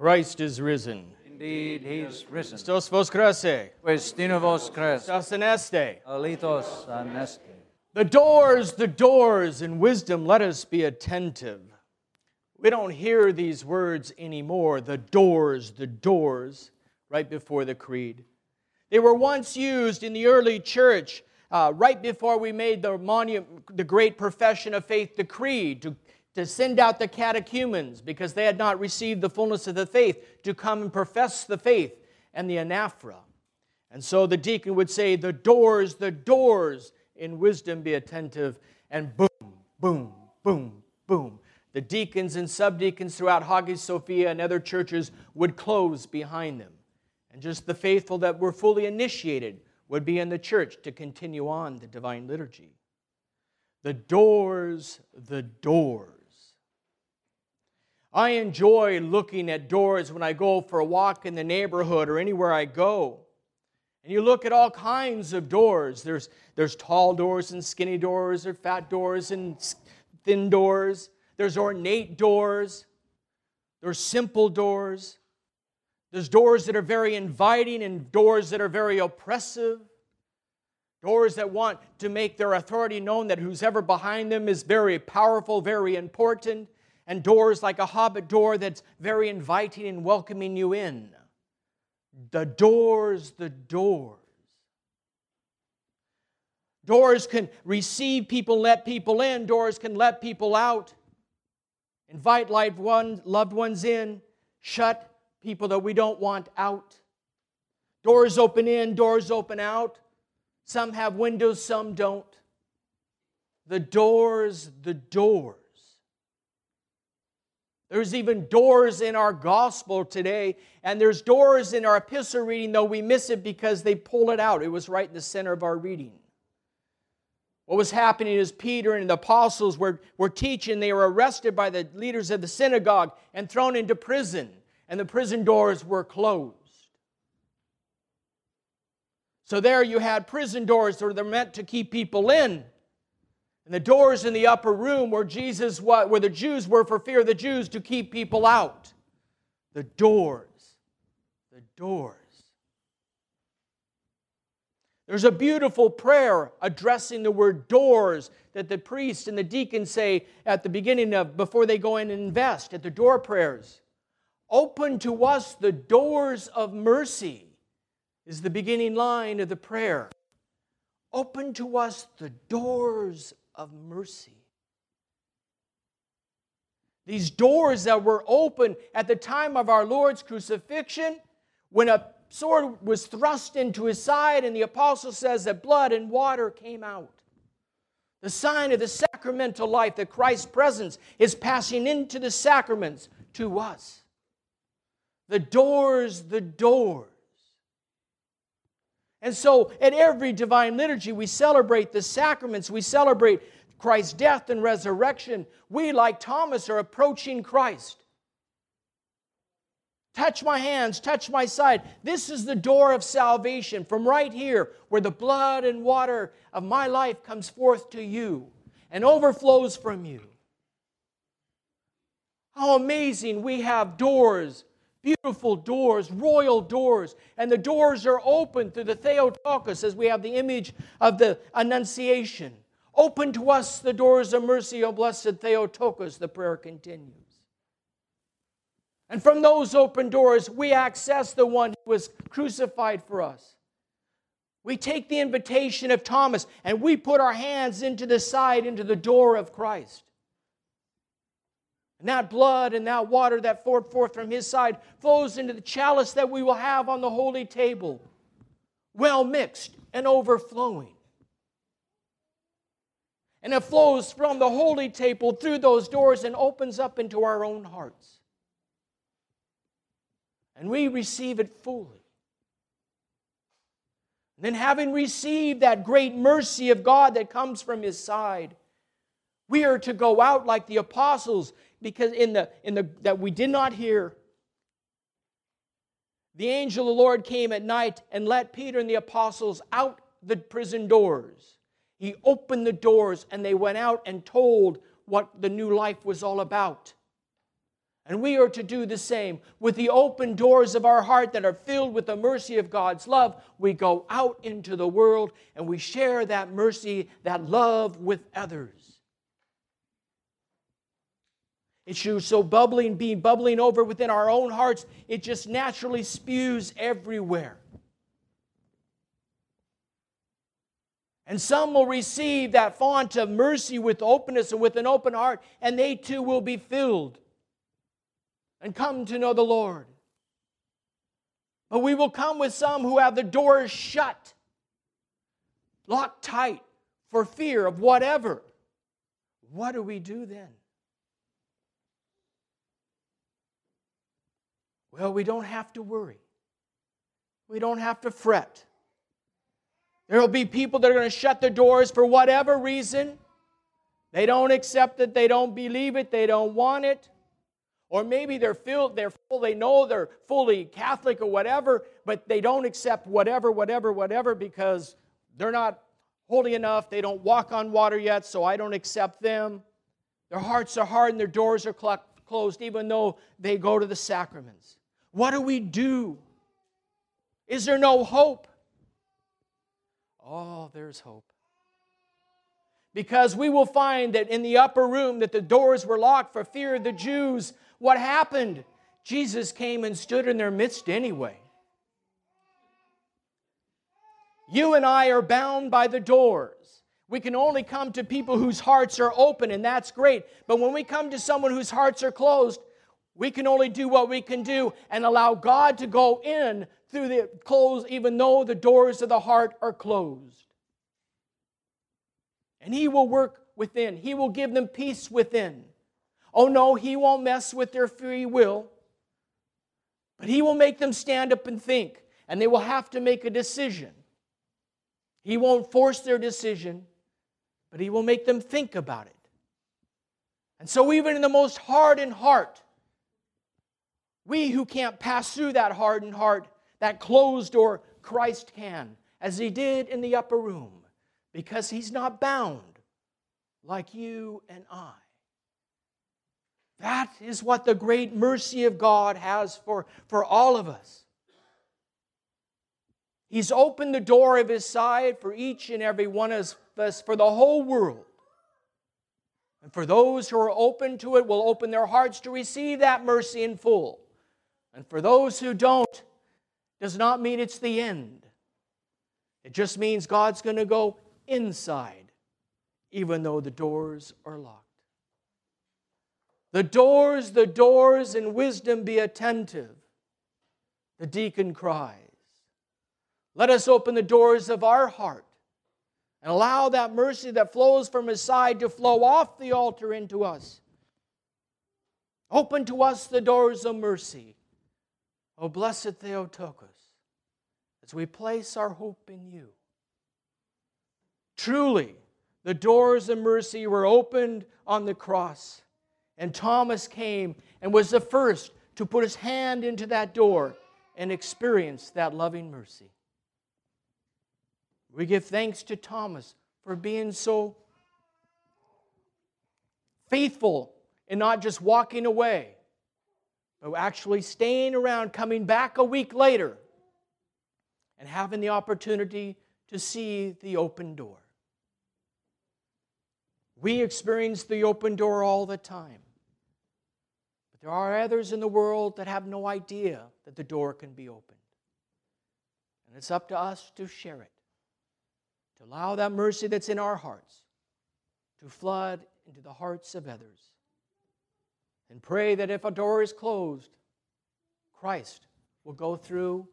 Christ is risen. Indeed, he's risen. Christos voskrese. Voistinu voskrese. Christos aneste. Alithos aneste. The doors, the doors, in wisdom, let us be attentive. We don't hear these words anymore, the doors, the doors, right before the creed. They were once used in the early church uh, right before we made the, monu- the great profession of faith, the creed, to, to send out the catechumens because they had not received the fullness of the faith to come and profess the faith and the anaphora. And so the deacon would say, The doors, the doors, in wisdom be attentive, and boom, boom, boom, boom. The deacons and subdeacons throughout Hagia Sophia and other churches would close behind them. And just the faithful that were fully initiated would be in the church to continue on the divine liturgy. The doors, the doors. I enjoy looking at doors when I go for a walk in the neighborhood or anywhere I go. And you look at all kinds of doors. There's, there's tall doors and skinny doors, there's fat doors and thin doors. There's ornate doors. There's simple doors. There's doors that are very inviting and doors that are very oppressive. Doors that want to make their authority known that who's ever behind them is very powerful, very important. And doors like a hobbit door that's very inviting and welcoming you in. The doors, the doors. Doors can receive people, let people in. Doors can let people out. Invite loved ones in. Shut people that we don't want out. Doors open in, doors open out. Some have windows, some don't. The doors, the doors. There's even doors in our gospel today, and there's doors in our epistle reading, though we miss it because they pull it out. It was right in the center of our reading. What was happening is Peter and the apostles were, were teaching. They were arrested by the leaders of the synagogue and thrown into prison and the prison doors were closed. So there you had prison doors that were meant to keep people in. And the doors in the upper room where Jesus what where the Jews were for fear of the Jews to keep people out. The doors. The doors. There's a beautiful prayer addressing the word doors that the priest and the deacon say at the beginning of before they go in and invest at the door prayers. Open to us the doors of mercy, is the beginning line of the prayer. Open to us the doors of mercy. These doors that were open at the time of our Lord's crucifixion, when a sword was thrust into his side, and the apostle says that blood and water came out. The sign of the sacramental life, that Christ's presence is passing into the sacraments to us. The doors, the doors. And so at every divine liturgy, we celebrate the sacraments, we celebrate Christ's death and resurrection. We, like Thomas, are approaching Christ. Touch my hands, touch my side. This is the door of salvation from right here, where the blood and water of my life comes forth to you and overflows from you. How amazing we have doors beautiful doors, royal doors, and the doors are open through the Theotokos as we have the image of the Annunciation. Open to us the doors of mercy, O blessed Theotokos, the prayer continues. And from those open doors, we access the one who was crucified for us. We take the invitation of Thomas and we put our hands into the side, into the door of Christ. And that blood and that water that poured forth from his side flows into the chalice that we will have on the holy table, well mixed and overflowing. And it flows from the holy table through those doors and opens up into our own hearts. And we receive it fully. And then, having received that great mercy of God that comes from his side, we are to go out like the apostles because in the in the that we did not hear the angel of the Lord came at night and let Peter and the apostles out the prison doors. He opened the doors and they went out and told what the new life was all about. And we are to do the same. With the open doors of our heart that are filled with the mercy of God's love, we go out into the world and we share that mercy, that love with others. It should so bubbling, being bubbling over within our own hearts, it just naturally spews everywhere. And some will receive that font of mercy with openness and with an open heart, and they too will be filled and come to know the Lord. But we will come with some who have the doors shut, locked tight for fear of whatever. What do we do then? Well, we don't have to worry. We don't have to fret. There will be people that are going to shut their doors for whatever reason. They don't accept it, they don't believe it, they don't want it. Or maybe they're filled, they're full, they know they're fully Catholic or whatever, but they don't accept whatever, whatever, whatever because they're not holy enough. They don't walk on water yet, so I don't accept them. Their hearts are hard and their doors are closed, even though they go to the sacraments. What do we do? Is there no hope? Oh, there's hope because we will find that in the upper room that the doors were locked for fear of the Jews what happened? Jesus came and stood in their midst anyway. You and I are bound by the doors. We can only come to people whose hearts are open, and that's great. But when we come to someone whose hearts are closed, we can only do what we can do and allow God to go in through the closed, even though the doors of the heart are closed. And He will work within, He will give them peace within. Oh no, He won't mess with their free will, but He will make them stand up and think, and they will have to make a decision. He won't force their decision, but He will make them think about it. And so, even in the most hardened heart, we who can't pass through that hardened heart, that closed door, Christ can, as He did in the upper room, because He's not bound like you and I. That is what the great mercy of God has for, for all of us. He's opened the door of His side for each and every one of us, for the whole world. And for those who are open to it, will open their hearts to receive that mercy in full. And for those who don't, does not mean it's the end. It just means God's going to go inside, even though the doors are locked. The doors, the doors, in wisdom be attentive. The deacon cries. Let us open the doors of our heart and allow that mercy that flows from his side to flow off the altar into us. Open to us the doors of mercy. O blessed Theotokos, as we place our hope in you. Truly, the doors of mercy were opened on the cross and Thomas came and was the first to put his hand into that door and experience that loving mercy. We give thanks to Thomas for being so faithful and not just walking away, actually staying around, coming back a week later, and having the opportunity to see the open door. We experience the open door all the time. But there are others in the world that have no idea that the door can be opened. And it's up to us to share it, to allow that mercy that's in our hearts to flood into the hearts of others. And pray that if a door is closed, Christ will go through